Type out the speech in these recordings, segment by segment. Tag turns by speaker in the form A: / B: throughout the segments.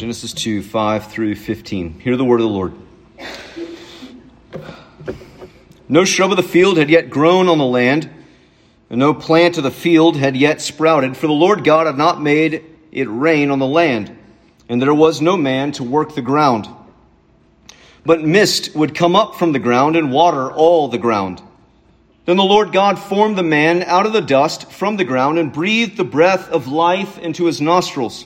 A: Genesis 2 5 through 15. Hear the word of the Lord. No shrub of the field had yet grown on the land, and no plant of the field had yet sprouted, for the Lord God had not made it rain on the land, and there was no man to work the ground. But mist would come up from the ground and water all the ground. Then the Lord God formed the man out of the dust from the ground and breathed the breath of life into his nostrils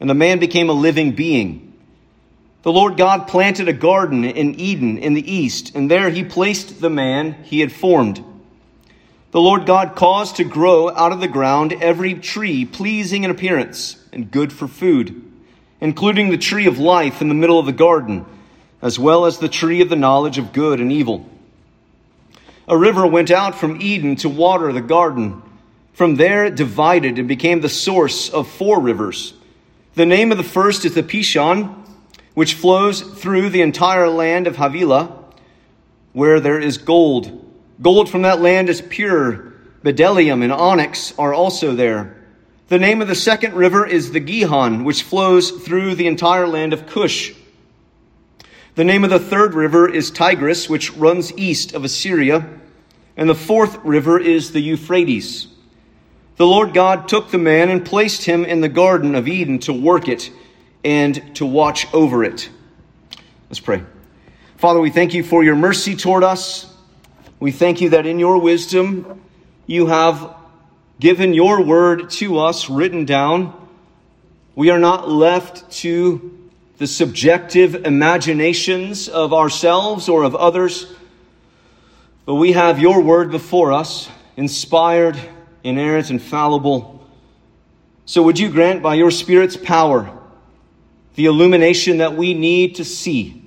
A: and the man became a living being. The Lord God planted a garden in Eden in the east, and there he placed the man he had formed. The Lord God caused to grow out of the ground every tree pleasing in appearance and good for food, including the tree of life in the middle of the garden, as well as the tree of the knowledge of good and evil. A river went out from Eden to water the garden. From there it divided and became the source of four rivers. The name of the first is the Pishon, which flows through the entire land of Havilah, where there is gold. Gold from that land is pure. Bdellium and onyx are also there. The name of the second river is the Gihon, which flows through the entire land of Cush. The name of the third river is Tigris, which runs east of Assyria. And the fourth river is the Euphrates. The Lord God took the man and placed him in the Garden of Eden to work it and to watch over it. Let's pray. Father, we thank you for your mercy toward us. We thank you that in your wisdom you have given your word to us written down. We are not left to the subjective imaginations of ourselves or of others, but we have your word before us, inspired inerrant, infallible. So would you grant by your Spirit's power the illumination that we need to see?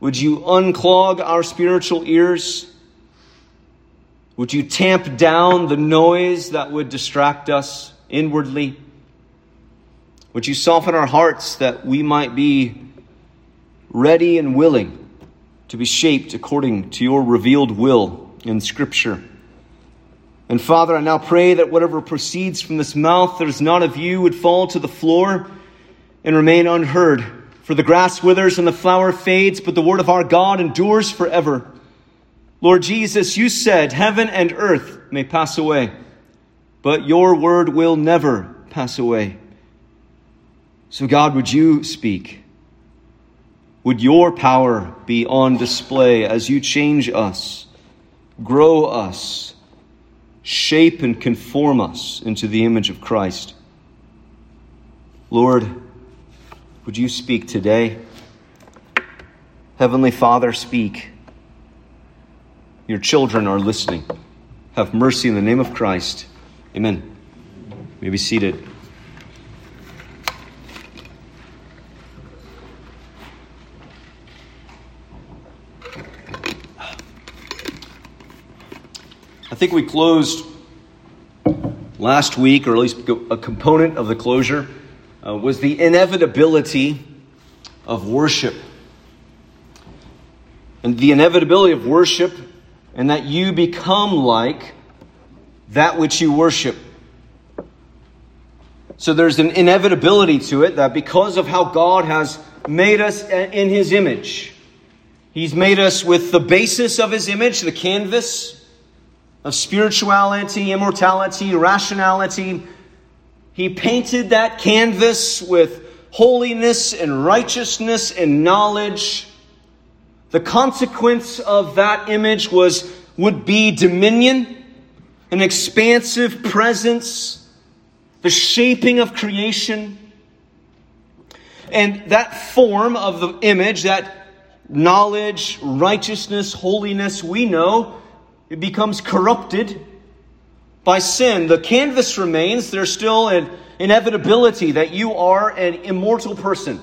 A: Would you unclog our spiritual ears? Would you tamp down the noise that would distract us inwardly? Would you soften our hearts that we might be ready and willing to be shaped according to your revealed will in Scripture? And Father, I now pray that whatever proceeds from this mouth that is not of you would fall to the floor and remain unheard. For the grass withers and the flower fades, but the word of our God endures forever. Lord Jesus, you said, Heaven and earth may pass away, but your word will never pass away. So, God, would you speak? Would your power be on display as you change us, grow us, shape and conform us into the image of Christ. Lord, would you speak today? Heavenly Father, speak. Your children are listening. Have mercy in the name of Christ. Amen. You may be seated. Think we closed last week, or at least a component of the closure, uh, was the inevitability of worship. And the inevitability of worship, and that you become like that which you worship. So there's an inevitability to it that because of how God has made us in His image, He's made us with the basis of His image, the canvas, of spirituality, immortality, rationality. He painted that canvas with holiness and righteousness and knowledge. The consequence of that image was would be dominion, an expansive presence, the shaping of creation. And that form of the image, that knowledge, righteousness, holiness, we know it becomes corrupted by sin. The canvas remains. There's still an inevitability that you are an immortal person.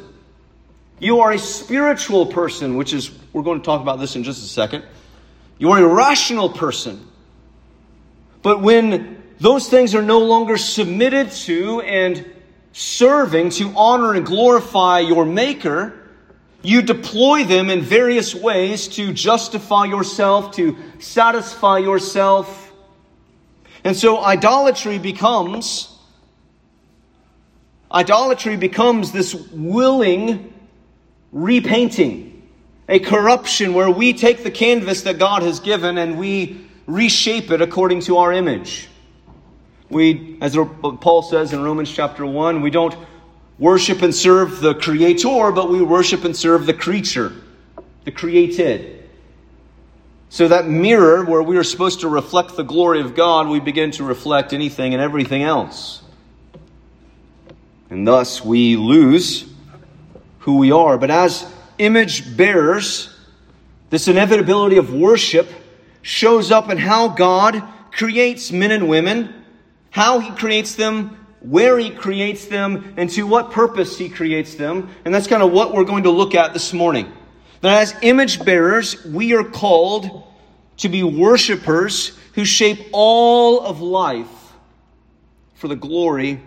A: You are a spiritual person, which is, we're going to talk about this in just a second. You are a rational person. But when those things are no longer submitted to and serving to honor and glorify your Maker, you deploy them in various ways to justify yourself, to satisfy yourself. And so idolatry becomes idolatry becomes this willing repainting, a corruption where we take the canvas that God has given and we reshape it according to our image. We, as Paul says in Romans chapter 1, we don't worship and serve the creator, but we worship and serve the creature, the created. So that mirror where we are supposed to reflect the glory of God, we begin to reflect anything and everything else. And thus we lose who we are. But as image bearers, this inevitability of worship shows up in how God creates men and women, how He creates them, where He creates them, and to what purpose He creates them. And that's kind of what we're going to look at this morning. That as image bearers, we are called to be worshipers who shape all of life for the glory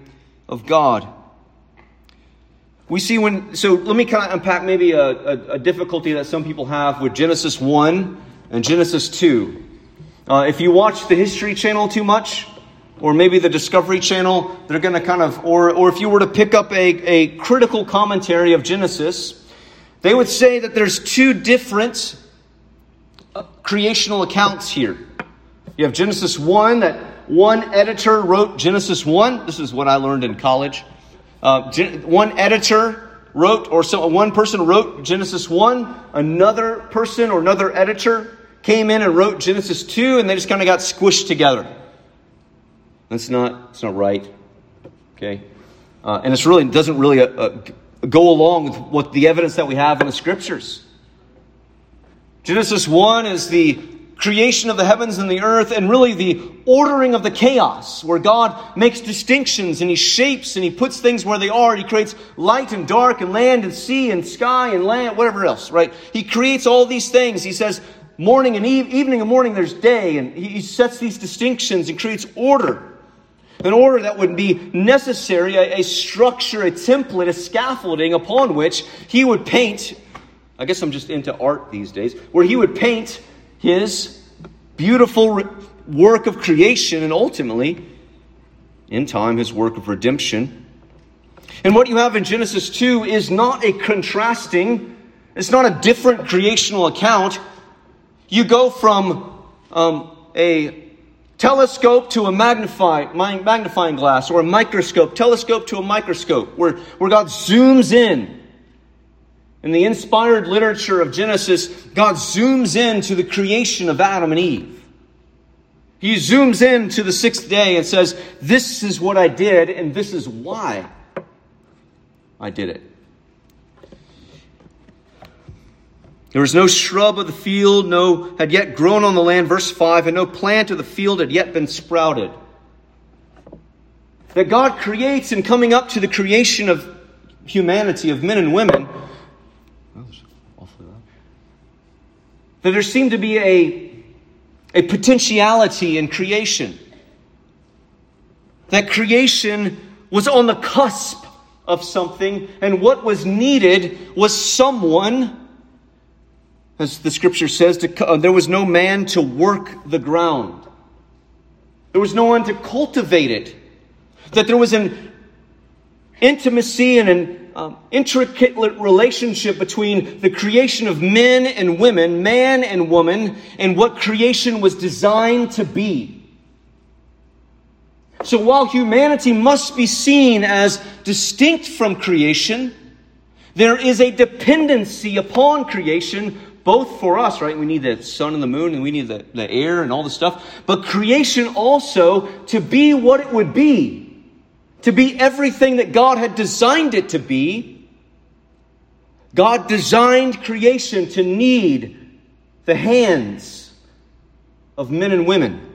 A: of God. We see when, so let me kind of unpack maybe a, a, a difficulty that some people have with Genesis 1 and Genesis 2. Uh, if you watch the History Channel too much, or maybe the Discovery Channel, they're going to kind of, or, or if you were to pick up a, a critical commentary of Genesis, they would say that there's two different uh, creational accounts here. You have Genesis 1, that one editor wrote Genesis 1. This is what I learned in college. Uh, one editor wrote, or so, one person wrote Genesis 1, another person or another editor came in and wrote Genesis 2, and they just kind of got squished together. That's not, that's not right. Okay? Uh, and it's really doesn't really uh, uh, go along with what the evidence that we have in the scriptures. Genesis 1 is the creation of the heavens and the earth, and really the ordering of the chaos, where God makes distinctions and He shapes and He puts things where they are. He creates light and dark and land and sea and sky and land, whatever else, right? He creates all these things. He says, morning and eve, evening and morning, there's day, and He sets these distinctions and creates order. An order that would be necessary, a, a structure, a template, a scaffolding upon which He would paint I guess I'm just into art these days, where he would paint his beautiful work of creation and ultimately, in time, his work of redemption. And what you have in Genesis 2 is not a contrasting, it's not a different creational account. You go from um, a telescope to a magnifying, magnifying glass or a microscope, telescope to a microscope, where, where God zooms in in the inspired literature of Genesis, God zooms in to the creation of Adam and Eve. He zooms in to the sixth day and says, This is what I did, and this is why I did it. There was no shrub of the field, no had yet grown on the land, verse 5, and no plant of the field had yet been sprouted. That God creates in coming up to the creation of humanity, of men and women, oh, that there seemed to be a, a potentiality in creation. That creation was on the cusp of something, and what was needed was someone, as the scripture says, to, uh, there was no man to work the ground. There was no one to cultivate it. That there was an intimacy and an um, intricate relationship between the creation of men and women, man and woman, and what creation was designed to be. So while humanity must be seen as distinct from creation, there is a dependency upon creation, both for us, right? We need the sun and the moon, and we need the, the air and all the stuff, but creation also to be what it would be to be everything that God had designed it to be. God designed creation to need the hands of men and women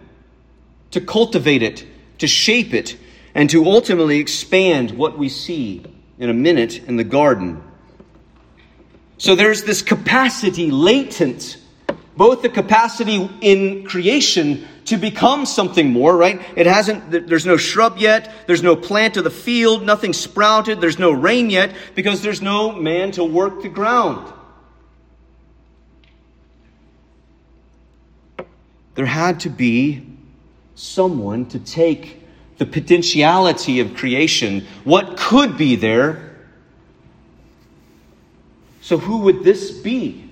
A: to cultivate it, to shape it, and to ultimately expand what we see in a minute in the garden. So there's this capacity latent, both the capacity in creation to become something more, right? It hasn't, there's no shrub yet, there's no plant of the field, nothing sprouted, there's no rain yet, because there's no man to work the ground. There had to be someone to take the potentiality of creation, what could be there. So, who would this be?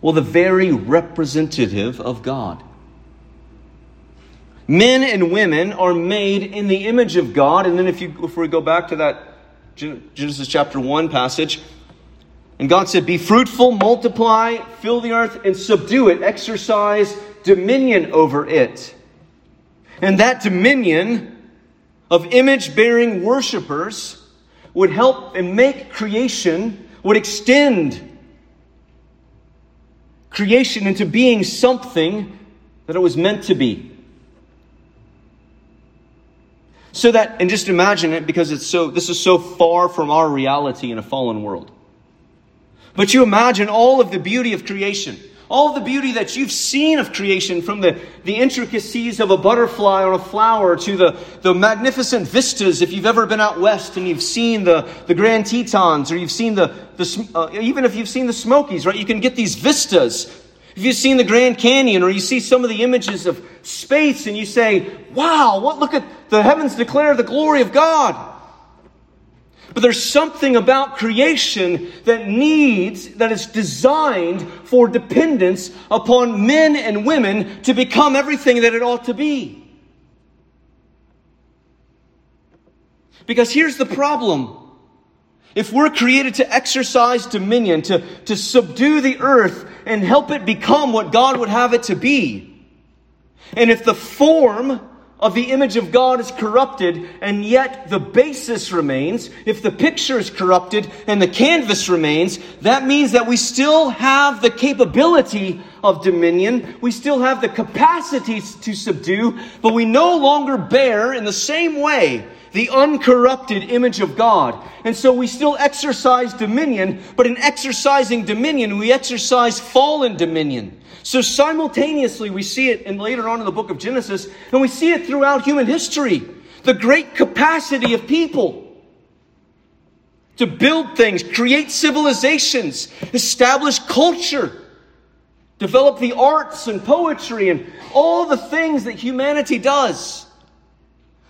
A: Well, the very representative of God. Men and women are made in the image of God. And then, if, you, if we go back to that Genesis chapter 1 passage, and God said, Be fruitful, multiply, fill the earth, and subdue it, exercise dominion over it. And that dominion of image bearing worshipers would help and make creation, would extend creation into being something that it was meant to be. So that, and just imagine it because it's so, this is so far from our reality in a fallen world. But you imagine all of the beauty of creation, all the beauty that you've seen of creation from the, the intricacies of a butterfly or a flower to the, the magnificent vistas if you've ever been out west and you've seen the, the Grand Tetons or you've seen the, the uh, even if you've seen the Smokies, right? You can get these vistas if you've seen the Grand Canyon or you see some of the images of space and you say, wow, what, look at the heavens declare the glory of God. But there's something about creation that needs, that is designed for dependence upon men and women to become everything that it ought to be. Because here's the problem. If we're created to exercise dominion, to, to subdue the earth and help it become what God would have it to be, and if the form of the image of God is corrupted and yet the basis remains, if the picture is corrupted and the canvas remains, that means that we still have the capability of dominion. We still have the capacity to subdue, but we no longer bear in the same way the uncorrupted image of God. And so we still exercise dominion, but in exercising dominion, we exercise fallen dominion. So simultaneously, we see it and later on in the book of Genesis, and we see it throughout human history. The great capacity of people to build things, create civilizations, establish culture, develop the arts and poetry and all the things that humanity does.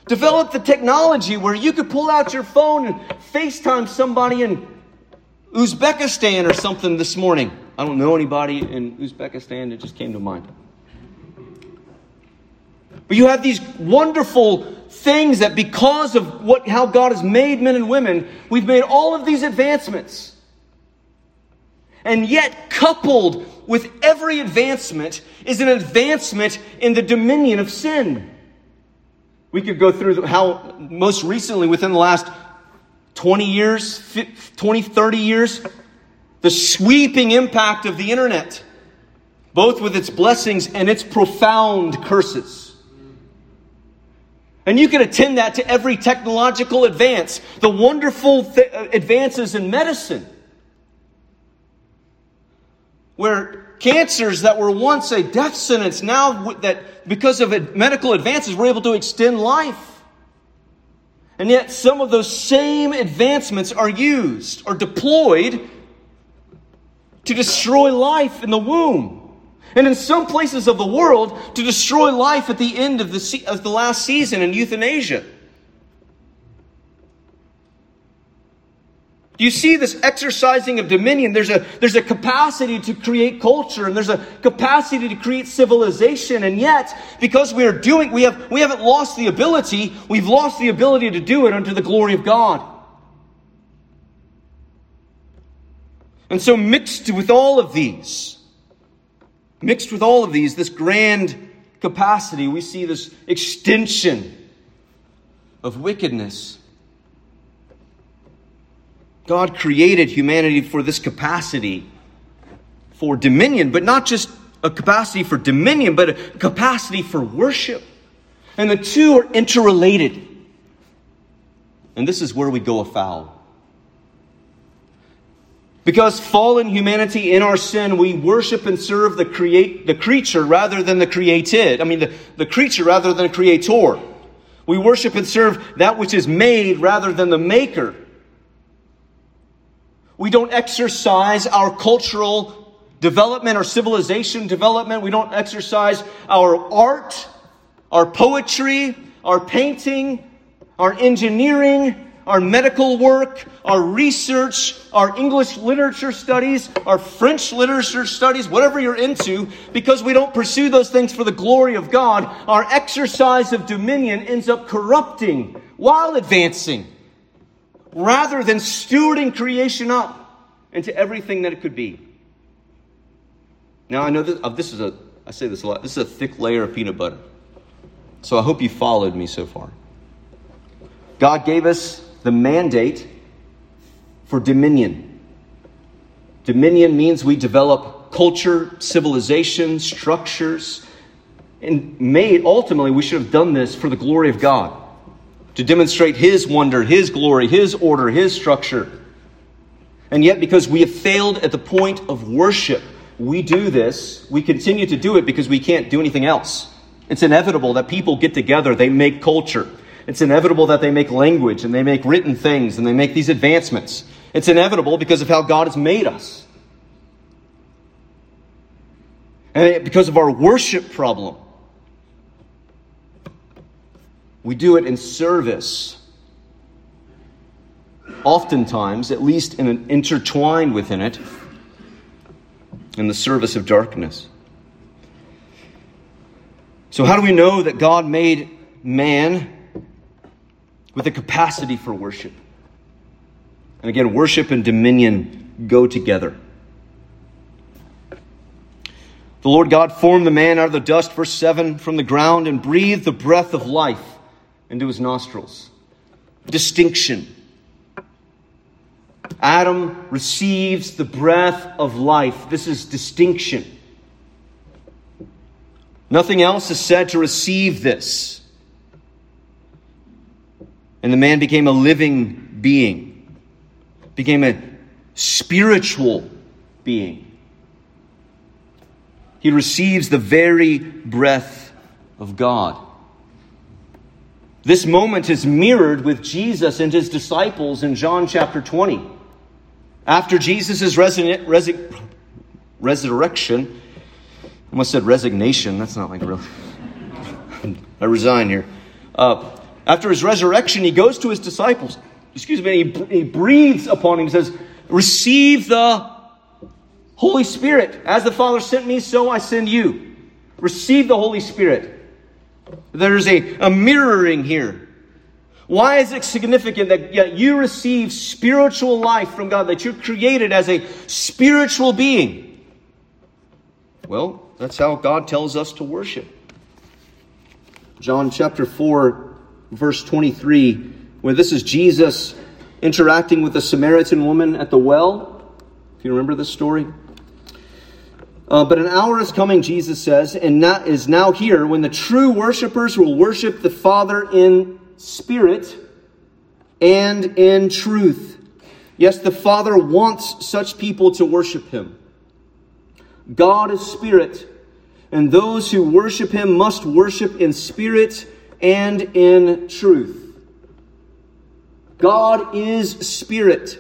A: Develop the technology where you could pull out your phone and FaceTime somebody in Uzbekistan or something this morning. I don't know anybody in Uzbekistan, it just came to mind. But you have these wonderful things that because of what how God has made men and women, we've made all of these advancements. And yet coupled with every advancement is an advancement in the dominion of sin. We could go through how most recently, within the last 20 years, 20, 30 years, the sweeping impact of the internet, both with its blessings and its profound curses. And you can attend that to every technological advance, the wonderful th- uh, advances in medicine, where cancers that were once a death sentence, now that because of medical advances, we're able to extend life. And yet, some of those same advancements are used or deployed to destroy life in the womb. And in some places of the world, to destroy life at the end of the, of the last season in euthanasia. Do you see this exercising of dominion? There's a, there's a capacity to create culture and there's a capacity to create civilization. And yet, because we are doing, we, have, we haven't lost the ability, we've lost the ability to do it unto the glory of God. And so, mixed with all of these, mixed with all of these, this grand capacity, we see this extension of wickedness God created humanity for this capacity for dominion, but not just a capacity for dominion, but a capacity for worship. And the two are interrelated. And this is where we go afoul. Because fallen humanity in our sin, we worship and serve the create the creature rather than the created. I mean the, the creature rather than the creator. We worship and serve that which is made rather than the maker. We don't exercise our cultural development or civilization development. We don't exercise our art, our poetry, our painting, our engineering, our medical work, our research, our English literature studies, our French literature studies, whatever you're into, because we don't pursue those things for the glory of God, our exercise of dominion ends up corrupting while advancing, rather than stewarding creation up into everything that it could be. Now, I know this, uh, this is a, I say this a lot, this is a thick layer of peanut butter. So I hope you followed me so far. God gave us the mandate for dominion. Dominion means we develop culture, civilization, structures, and made ultimately we should have done this for the glory of God to demonstrate His wonder, His glory, His order, His structure. And yet, because we have failed at the point of worship, we do this, we continue to do it because we can't do anything else. It's inevitable that people get together, they make culture. It's inevitable that they make language and they make written things and they make these advancements. It's inevitable because of how God has made us. And because of our worship problem, we do it in service. Oftentimes, at least in an intertwined within it, in the service of darkness. So, how do we know that God made man with a capacity for worship. And again, worship and dominion go together. The Lord God formed the man out of the dust, verse 7, from the ground and breathed the breath of life into his nostrils. Distinction. Adam receives the breath of life. This is distinction. Nothing else is said to receive this. And the man became a living being, became a spiritual being. He receives the very breath of God. This moment is mirrored with Jesus and his disciples in John chapter 20. After Jesus' resi- resurrection, I almost said resignation. That's not like real. I resign here. Uh, after his resurrection, he goes to his disciples, excuse me, he, he breathes upon him, He says, Receive the Holy Spirit. As the Father sent me, so I send you. Receive the Holy Spirit. There's a, a mirroring here. Why is it significant that you receive spiritual life from God, that you're created as a spiritual being? Well, that's how God tells us to worship. John chapter 4, verse 23, where this is Jesus interacting with the Samaritan woman at the well. If you remember this story. Uh, but an hour is coming, Jesus says, and not, is now here when the true worshipers will worship the Father in spirit and in truth. Yes, the Father wants such people to worship Him. God is spirit, and those who worship Him must worship in spirit and in truth. God is spirit.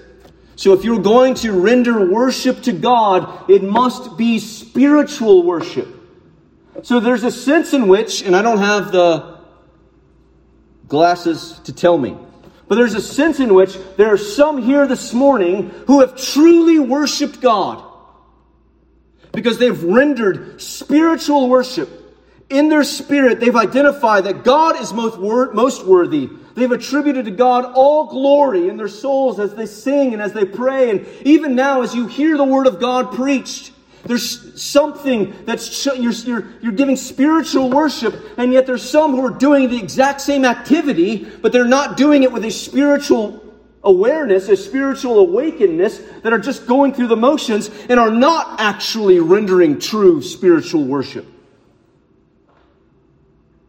A: So if you're going to render worship to God, it must be spiritual worship. So there's a sense in which, and I don't have the glasses to tell me, but there's a sense in which there are some here this morning who have truly worshiped God because they've rendered spiritual worship in their spirit, they've identified that God is most, wor- most worthy. They've attributed to God all glory in their souls as they sing and as they pray. And even now, as you hear the word of God preached, there's something that's, you're, you're, you're giving spiritual worship, and yet there's some who are doing the exact same activity, but they're not doing it with a spiritual awareness, a spiritual awakeness, that are just going through the motions and are not actually rendering true spiritual worship.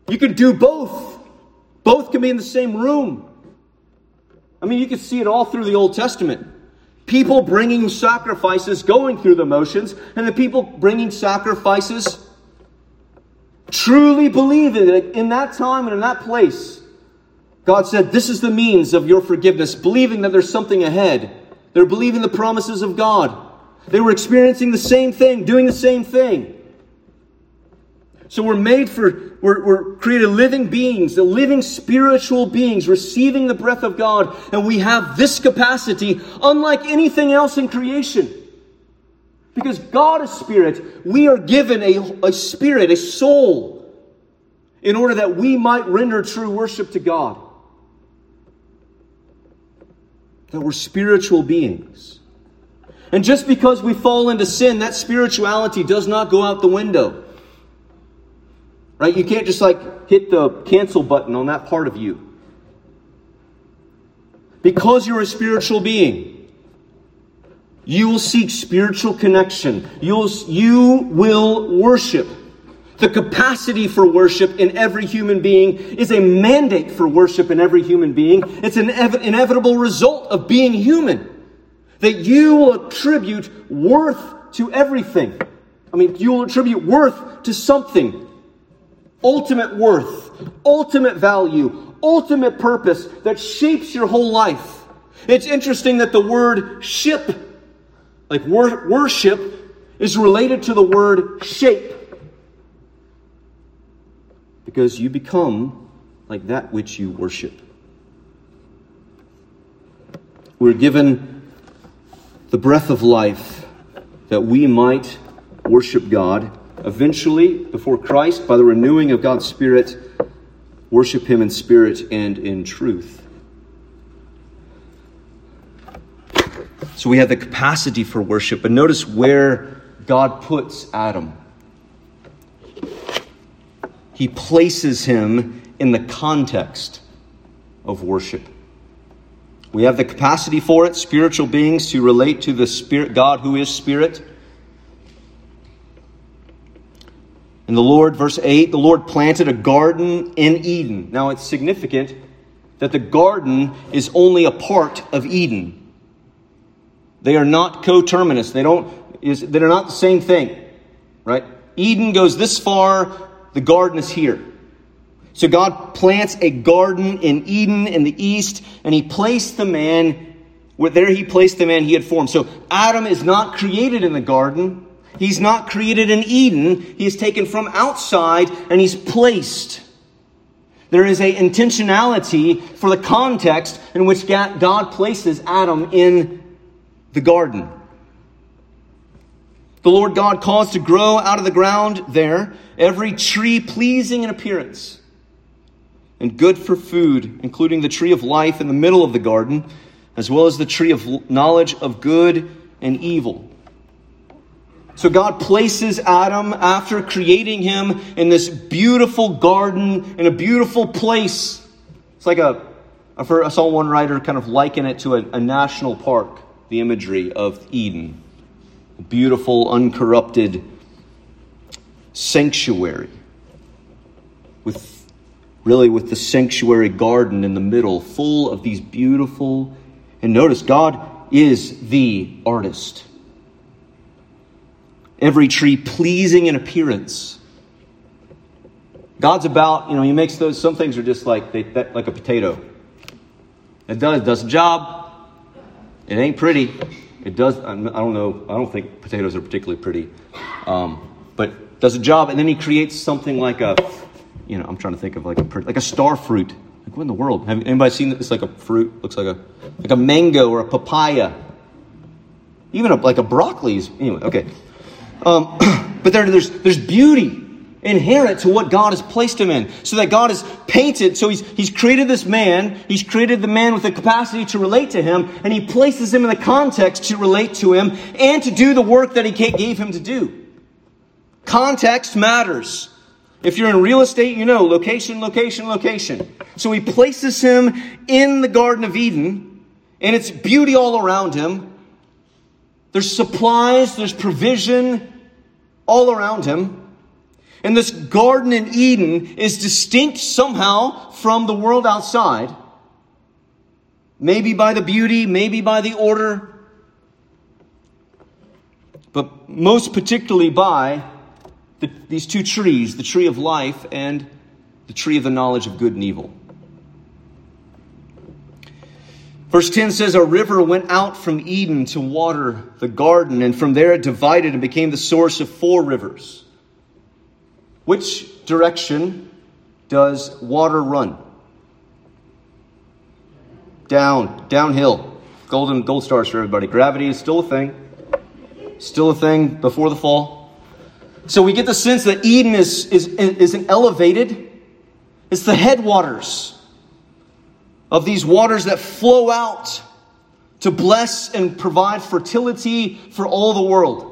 A: You can do both. Both can be in the same room. I mean, you can see it all through the Old Testament. People bringing sacrifices, going through the motions, and the people bringing sacrifices truly believing that in that time and in that place, God said, This is the means of your forgiveness, believing that there's something ahead. They're believing the promises of God. They were experiencing the same thing, doing the same thing. So we're made for, we're, we're created living beings, the living spiritual beings, receiving the breath of God, and we have this capacity unlike anything else in creation. Because God is spirit, we are given a, a spirit, a soul, in order that we might render true worship to God. That we're spiritual beings. And just because we fall into sin, that spirituality does not go out the window. Right? You can't just like hit the cancel button on that part of you. Because you're a spiritual being, you will seek spiritual connection. You'll, you will worship. The capacity for worship in every human being is a mandate for worship in every human being. It's an ev- inevitable result of being human. That you will attribute worth to everything. I mean, you will attribute worth to something ultimate worth, ultimate value, ultimate purpose that shapes your whole life. It's interesting that the word ship, like wor- worship, is related to the word shape. Because you become like that which you worship. We're given the breath of life that we might worship God eventually, before Christ, by the renewing of God's Spirit, worship Him in spirit and in truth. So we have the capacity for worship, but notice where God puts Adam. He places him in the context of worship. We have the capacity for it, spiritual beings, to relate to the Spirit, God who is Spirit. And the Lord, verse 8, the Lord planted a garden in Eden. Now it's significant that the garden is only a part of Eden. They are not coterminous. They don't is they're not the same thing. Right? Eden goes this far, the garden is here. So God plants a garden in Eden in the east, and he placed the man where there he placed the man he had formed. So Adam is not created in the garden. He's not created in Eden. He is taken from outside and he's placed. There is a intentionality for the context in which God places Adam in the garden. The Lord God caused to grow out of the ground there every tree pleasing in appearance and good for food, including the tree of life in the middle of the garden, as well as the tree of knowledge of good and evil. So God places Adam after creating him in this beautiful garden, in a beautiful place. It's like a, I saw one writer kind of liken it to a, a national park, the imagery of Eden. A beautiful, uncorrupted sanctuary. With really with the sanctuary garden in the middle, full of these beautiful, and notice God is the artist every tree pleasing in appearance. God's about, you know, He makes those, some things are just like, they, that, like a potato. It does, does a job. It ain't pretty. It does, I don't know, I don't think potatoes are particularly pretty. Um, but does a job, and then He creates something like a, you know, I'm trying to think of like a, like a star fruit. Like what in the world? Have anybody seen this? Like a fruit, looks like a, like a mango or a papaya. Even a, like a broccoli's, anyway, okay. Um, but there, there's, there's beauty inherent to what God has placed him in. So that God has painted, so he's, he's created this man, he's created the man with the capacity to relate to him, and he places him in the context to relate to him and to do the work that he gave him to do. Context matters. If you're in real estate, you know location, location, location. So he places him in the Garden of Eden, and it's beauty all around him. There's supplies, there's provision, all around him. And this garden in Eden is distinct somehow from the world outside. Maybe by the beauty, maybe by the order, but most particularly by the, these two trees the tree of life and the tree of the knowledge of good and evil. Verse 10 says, A river went out from Eden to water the garden, and from there it divided and became the source of four rivers. which direction does water run? Down, downhill. Golden gold stars for everybody. Gravity is still a thing. Still a thing before the fall. So we get the sense that Eden is, is, is an elevated, it's the headwaters of these waters that flow out to bless and provide fertility for all the world.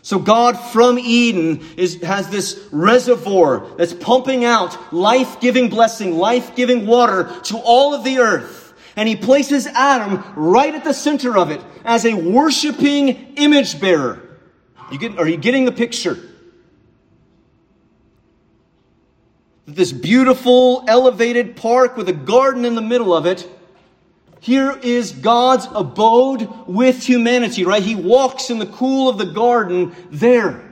A: So God from Eden is, has this reservoir that's pumping out life-giving blessing, life-giving water to all of the earth. And he places Adam right at the center of it as a worshiping image bearer. You get, are you getting the picture? This beautiful elevated park with a garden in the middle of it here is God's abode with humanity, right? He walks in the cool of the garden there.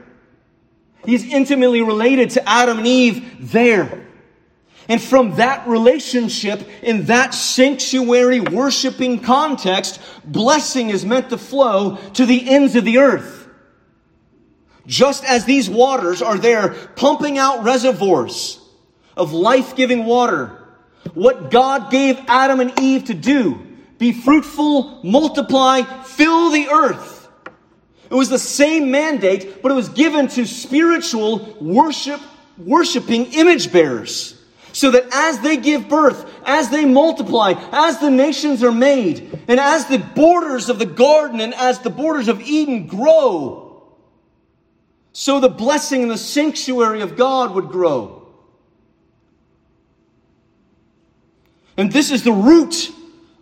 A: He's intimately related to Adam and Eve there. And from that relationship, in that sanctuary worshiping context, blessing is meant to flow to the ends of the earth. Just as these waters are there pumping out reservoirs of life-giving water what God gave Adam and Eve to do. Be fruitful, multiply, fill the earth. It was the same mandate, but it was given to spiritual worship, worshiping image bearers. So that as they give birth, as they multiply, as the nations are made, and as the borders of the garden and as the borders of Eden grow, so the blessing and the sanctuary of God would grow. And this is the root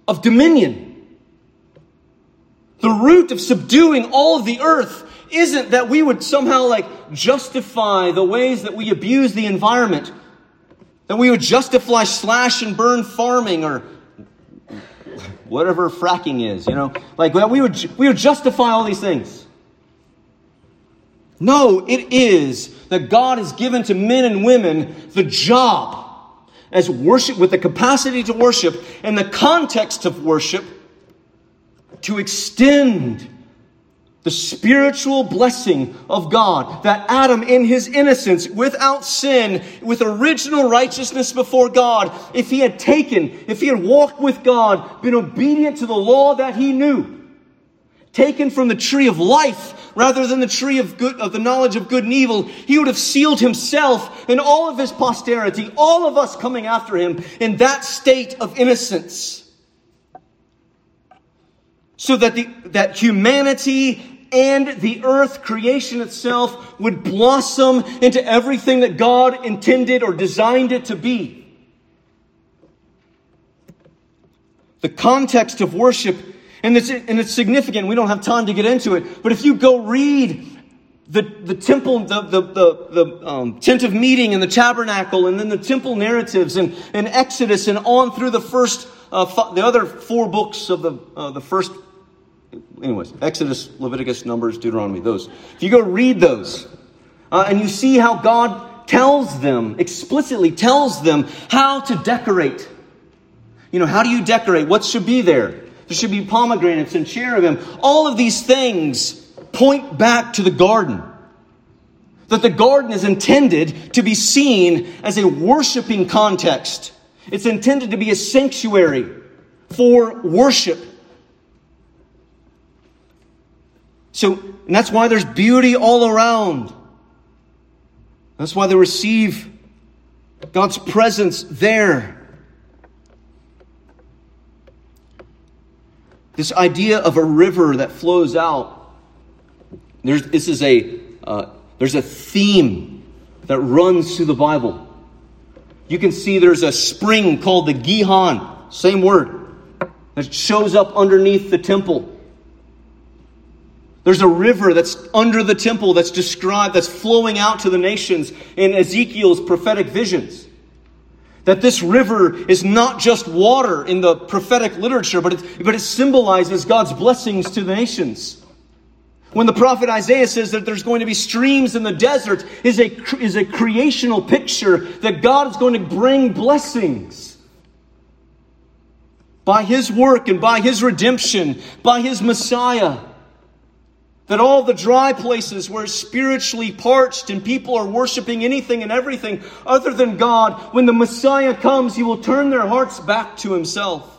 A: of dominion. The root of subduing all of the earth isn't that we would somehow like justify the ways that we abuse the environment, that we would justify slash and burn farming or whatever fracking is, you know, like that we would we would justify all these things. No, it is that God has given to men and women the job as worship, with the capacity to worship and the context of worship to extend the spiritual blessing of God that Adam, in his innocence, without sin, with original righteousness before God, if he had taken, if he had walked with God, been obedient to the law that he knew, taken from the tree of life rather than the tree of good, of the knowledge of good and evil, he would have sealed himself and all of his posterity, all of us coming after him in that state of innocence. So that the, that humanity and the earth creation itself would blossom into everything that God intended or designed it to be. The context of worship and it's, and it's significant. We don't have time to get into it. But if you go read the, the temple, the, the, the, the um, tent of meeting and the tabernacle, and then the temple narratives and, and Exodus and on through the first, uh, the other four books of the, uh, the first, anyways, Exodus, Leviticus, Numbers, Deuteronomy, those. If you go read those, uh, and you see how God tells them, explicitly tells them how to decorate. You know, how do you decorate? What should be there? There should be pomegranates and cherubim. All of these things point back to the garden. That the garden is intended to be seen as a worshiping context. It's intended to be a sanctuary for worship. So, and that's why there's beauty all around. That's why they receive God's presence there. This idea of a river that flows out. There's, this is a, uh, there's a theme that runs through the Bible. You can see there's a spring called the Gihon, same word, that shows up underneath the temple. There's a river that's under the temple that's described, that's flowing out to the nations in Ezekiel's prophetic visions. That this river is not just water in the prophetic literature, but it, but it symbolizes God's blessings to the nations. When the prophet Isaiah says that there's going to be streams in the desert, is a, is a creational picture that God is going to bring blessings. By his work and by his redemption, by his Messiah. That all the dry places where spiritually parched and people are worshiping anything and everything other than God, when the Messiah comes, he will turn their hearts back to himself.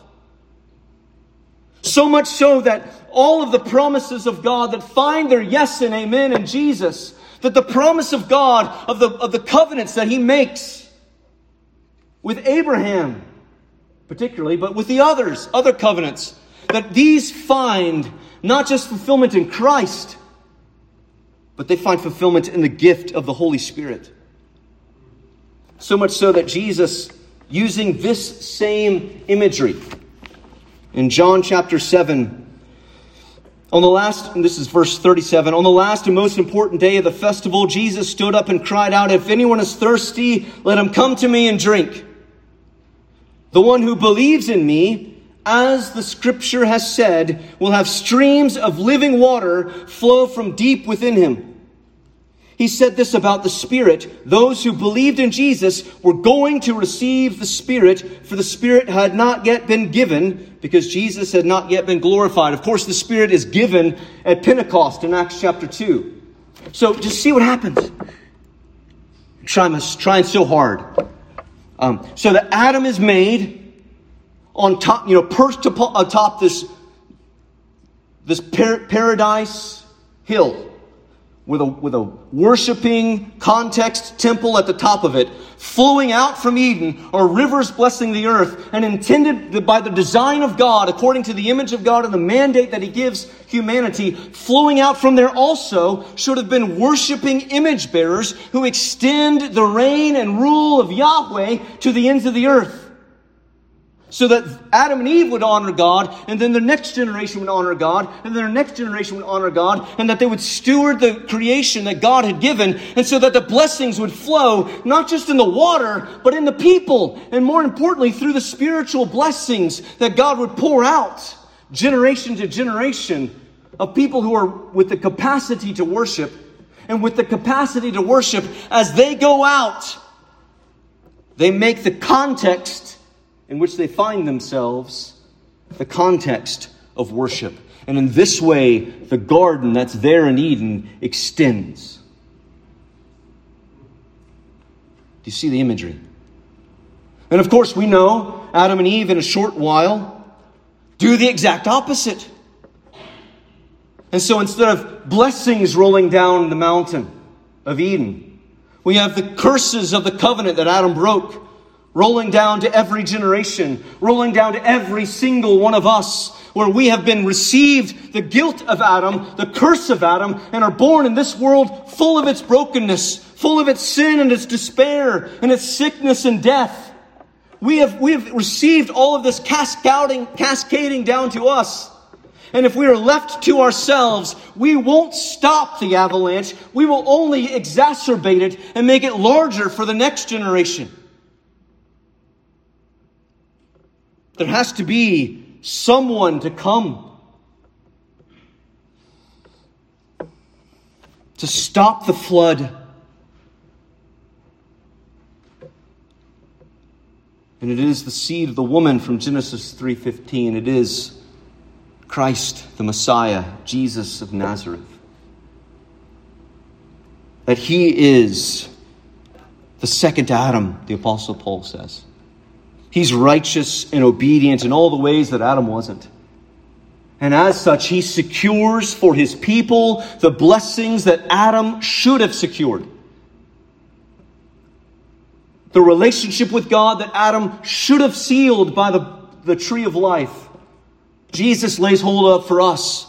A: So much so that all of the promises of God that find their yes and amen in Jesus, that the promise of God, of the, of the covenants that he makes with Abraham, particularly, but with the others, other covenants, that these find not just fulfillment in Christ, but they find fulfillment in the gift of the Holy Spirit. So much so that Jesus, using this same imagery in John chapter 7, on the last, and this is verse 37, on the last and most important day of the festival, Jesus stood up and cried out, If anyone is thirsty, let him come to me and drink. The one who believes in me, as the scripture has said, will have streams of living water flow from deep within him. He said this about the Spirit. Those who believed in Jesus were going to receive the Spirit, for the Spirit had not yet been given because Jesus had not yet been glorified. Of course, the Spirit is given at Pentecost in Acts chapter 2. So just see what happens. Trying, trying so hard. Um, so that Adam is made on top, you know, perched atop this, this par- paradise hill with a, with a worshiping context temple at the top of it, flowing out from Eden are rivers blessing the earth and intended by the design of God, according to the image of God and the mandate that He gives humanity, flowing out from there also should have been worshiping image bearers who extend the reign and rule of Yahweh to the ends of the earth. So that Adam and Eve would honor God, and then the next generation would honor God, and then their next generation would honor God, and that they would steward the creation that God had given, and so that the blessings would flow, not just in the water, but in the people, and more importantly, through the spiritual blessings that God would pour out, generation to generation, of people who are with the capacity to worship, and with the capacity to worship as they go out, they make the context in which they find themselves the context of worship. And in this way, the garden that's there in Eden extends. Do you see the imagery? And of course, we know Adam and Eve in a short while do the exact opposite. And so instead of blessings rolling down the mountain of Eden, we have the curses of the covenant that Adam broke rolling down to every generation, rolling down to every single one of us, where we have been received the guilt of Adam, the curse of Adam, and are born in this world full of its brokenness, full of its sin and its despair and its sickness and death. We have, we have received all of this cascading, cascading down to us. And if we are left to ourselves, we won't stop the avalanche. We will only exacerbate it and make it larger for the next generation. There has to be someone to come to stop the flood. And it is the seed of the woman from Genesis 3:15. It is Christ, the Messiah, Jesus of Nazareth. That he is the second Adam, the apostle Paul says. He's righteous and obedient in all the ways that Adam wasn't. And as such, he secures for his people the blessings that Adam should have secured. The relationship with God that Adam should have sealed by the, the tree of life. Jesus lays hold of for us.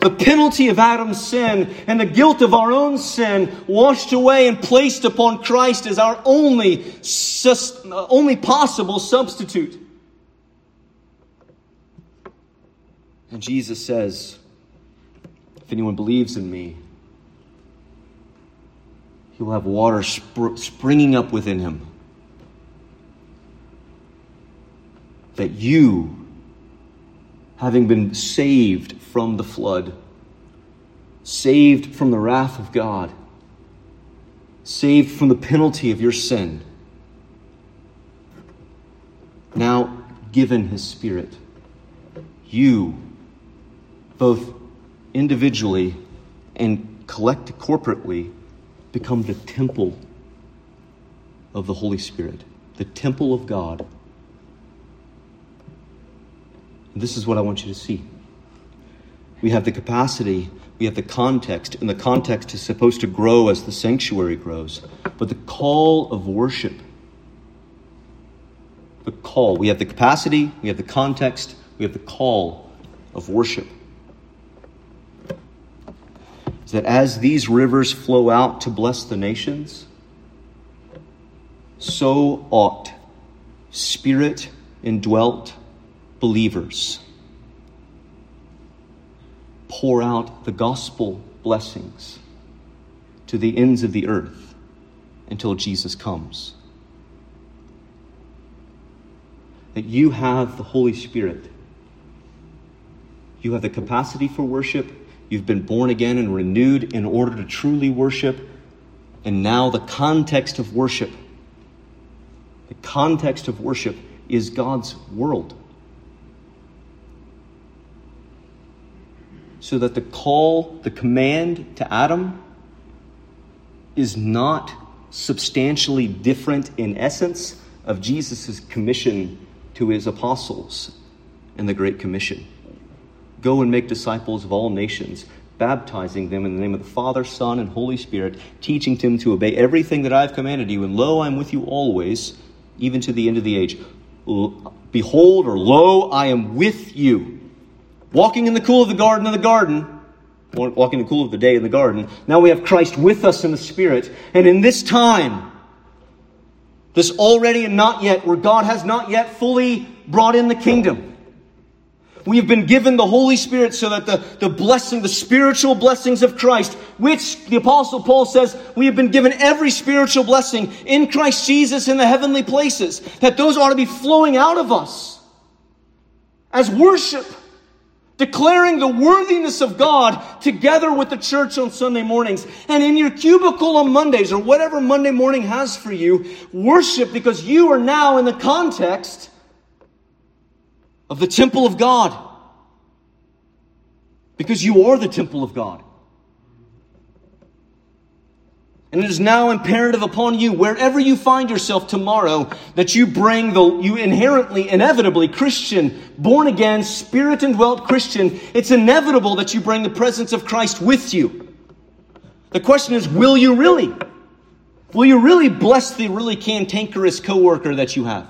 A: The penalty of Adam's sin and the guilt of our own sin washed away and placed upon Christ as our only, uh, only possible substitute. And Jesus says, If anyone believes in me, he will have water spr- springing up within him. That you having been saved from the flood, saved from the wrath of God, saved from the penalty of your sin, now given his Spirit, you, both individually and collect corporately become the temple of the Holy Spirit, the temple of God. This is what I want you to see. We have the capacity, we have the context, and the context is supposed to grow as the sanctuary grows. But the call of worship, the call, we have the capacity, we have the context, we have the call of worship. Is that as these rivers flow out to bless the nations, so ought spirit indwelt believers pour out the gospel blessings to the ends of the earth until Jesus comes. That you have the Holy Spirit. You have the capacity for worship. You've been born again and renewed in order to truly worship. And now the context of worship the context of worship is God's world. So that the call, the command to Adam is not substantially different in essence of Jesus' commission to his apostles in the Great Commission. Go and make disciples of all nations, baptizing them in the name of the Father, Son, and Holy Spirit, teaching them to obey everything that I have commanded you. And lo, I am with you always even to the end of the age. Behold, or lo, I am with you. Walking in the cool of the garden of the garden, walking in the cool of the day in the garden. Now we have Christ with us in the Spirit. And in this time, this already and not yet, where God has not yet fully brought in the kingdom, we have been given the Holy Spirit so that the, the blessing, the spiritual blessings of Christ, which the Apostle Paul says we have been given every spiritual blessing in Christ Jesus in the heavenly places, that those ought to be flowing out of us as worship, declaring the worthiness of God together with the church on Sunday mornings. And in your cubicle on Mondays, or whatever Monday morning has for you, worship because you are now in the context of the temple of God. Because you are the temple of God. And it is now imperative upon you, wherever you find yourself tomorrow, that you bring the, you inherently, inevitably Christian, born again, spirit indwelt Christian, it's inevitable that you bring the presence of Christ with you. The question is, will you really? Will you really bless the really cantankerous coworker that you have?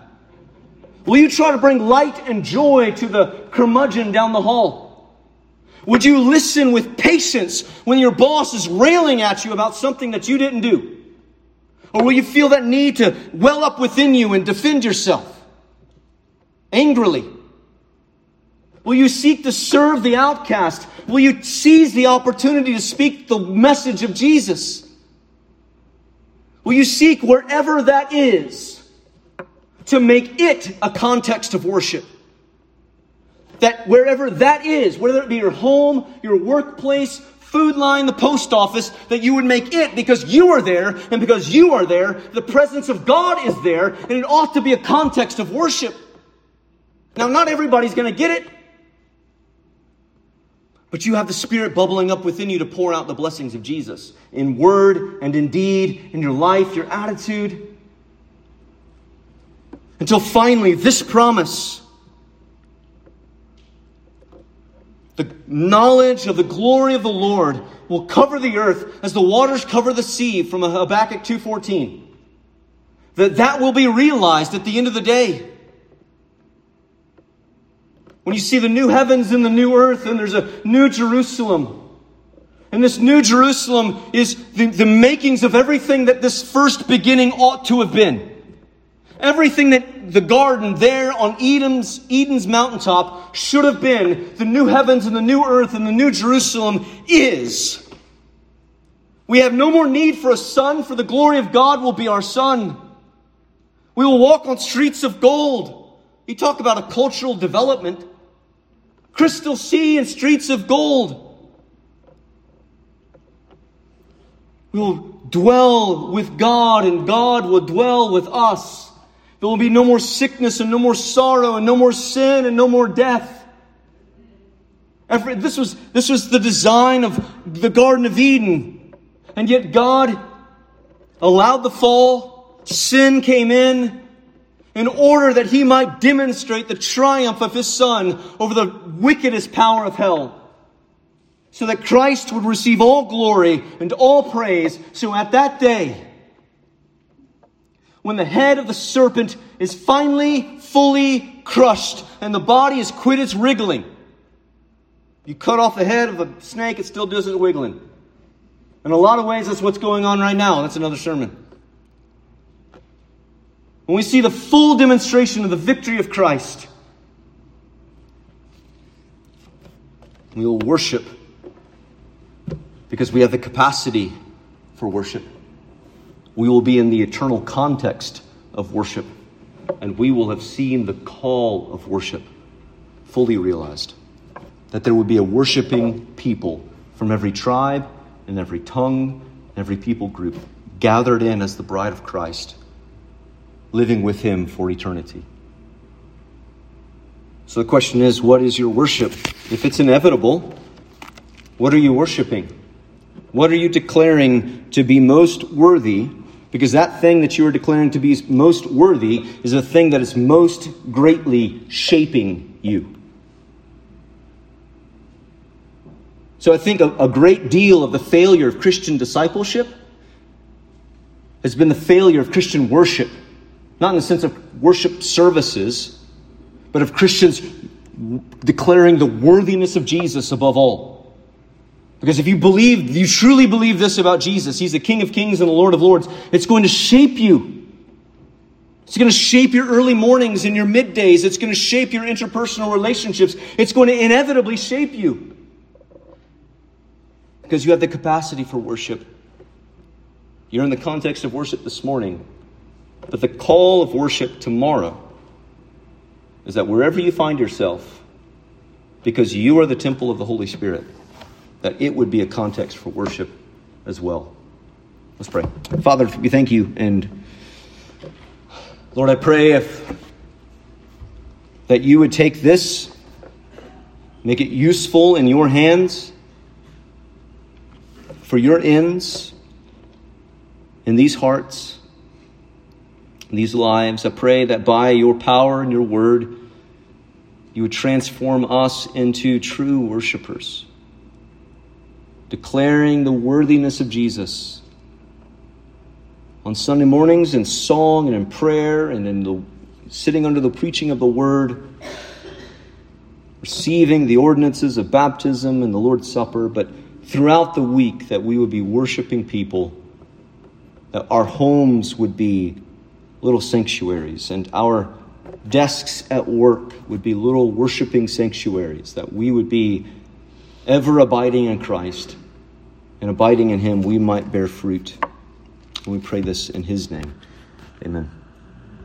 A: Will you try to bring light and joy to the curmudgeon down the hall? Would you listen with patience when your boss is railing at you about something that you didn't do? Or will you feel that need to well up within you and defend yourself angrily? Will you seek to serve the outcast? Will you seize the opportunity to speak the message of Jesus? Will you seek wherever that is? to make it a context of worship. That wherever that is, whether it be your home, your workplace, food line, the post office, that you would make it because you are there, and because you are there, the presence of God is there, and it ought to be a context of worship. Now, not everybody's going to get it, but you have the Spirit bubbling up within you to pour out the blessings of Jesus in word and in deed, in your life, your attitude. Until finally, this promise the knowledge of the glory of the Lord will cover the earth as the waters cover the sea from Habakkuk 2:14. That that will be realized at the end of the day. When you see the new heavens and the new earth and there's a new Jerusalem. And this new Jerusalem is the, the makings of everything that this first beginning ought to have been. Everything that the garden there on Eden's, Eden's mountaintop should have been, the new heavens and the new earth and the new Jerusalem is. We have no more need for a sun, for the glory of God will be our sun. We will walk on streets of gold. You talk about a cultural development. Crystal sea and streets of gold. We will dwell with God and God will dwell with us. There will be no more sickness and no more sorrow and no more sin and no more death. This, was, this was the design of the Garden of Eden. And yet God allowed the fall. Sin came in in order that he might demonstrate the triumph of his son over the wickedest power of hell. So that Christ would receive all glory and all praise. So at that day, when the head of the serpent is finally fully crushed and the body has quit its wriggling, you cut off the head of the snake, it still does its wiggling. In a lot of ways, that's what's going on right now. That's another sermon. When we see the full demonstration of the victory of Christ, we will worship because we have the capacity for worship. We will be in the eternal context of worship, and we will have seen the call of worship fully realized. That there would be a worshiping people from every tribe and every tongue, and every people group gathered in as the bride of Christ living with Him for eternity. So the question is what is your worship? If it's inevitable, what are you worshiping? What are you declaring to be most worthy? Because that thing that you are declaring to be most worthy is a thing that is most greatly shaping you. So I think a, a great deal of the failure of Christian discipleship has been the failure of Christian worship not in the sense of worship services, but of Christians declaring the worthiness of Jesus above all. Because if you believe, you truly believe this about Jesus, He's the King of Kings and the Lord of Lords, it's going to shape you. It's going to shape your early mornings and your middays. It's going to shape your interpersonal relationships. It's going to inevitably shape you. Because you have the capacity for worship. You're in the context of worship this morning. But the call of worship tomorrow is that wherever you find yourself, because you are the temple of the Holy Spirit, that it would be a context for worship as well. Let's pray. Father, we thank you. And Lord, I pray if that you would take this, make it useful in your hands for your ends in these hearts these lives. I pray that by your power and your word, you would transform us into true worshipers, declaring the worthiness of Jesus on Sunday mornings in song and in prayer and in the sitting under the preaching of the word, receiving the ordinances of baptism and the Lord's Supper, but throughout the week that we would be worshiping people, that our homes would be little sanctuaries, and our desks at work would be little worshiping sanctuaries, that we would be ever abiding in Christ and abiding in Him, we might bear fruit. And we pray this in His name. Amen.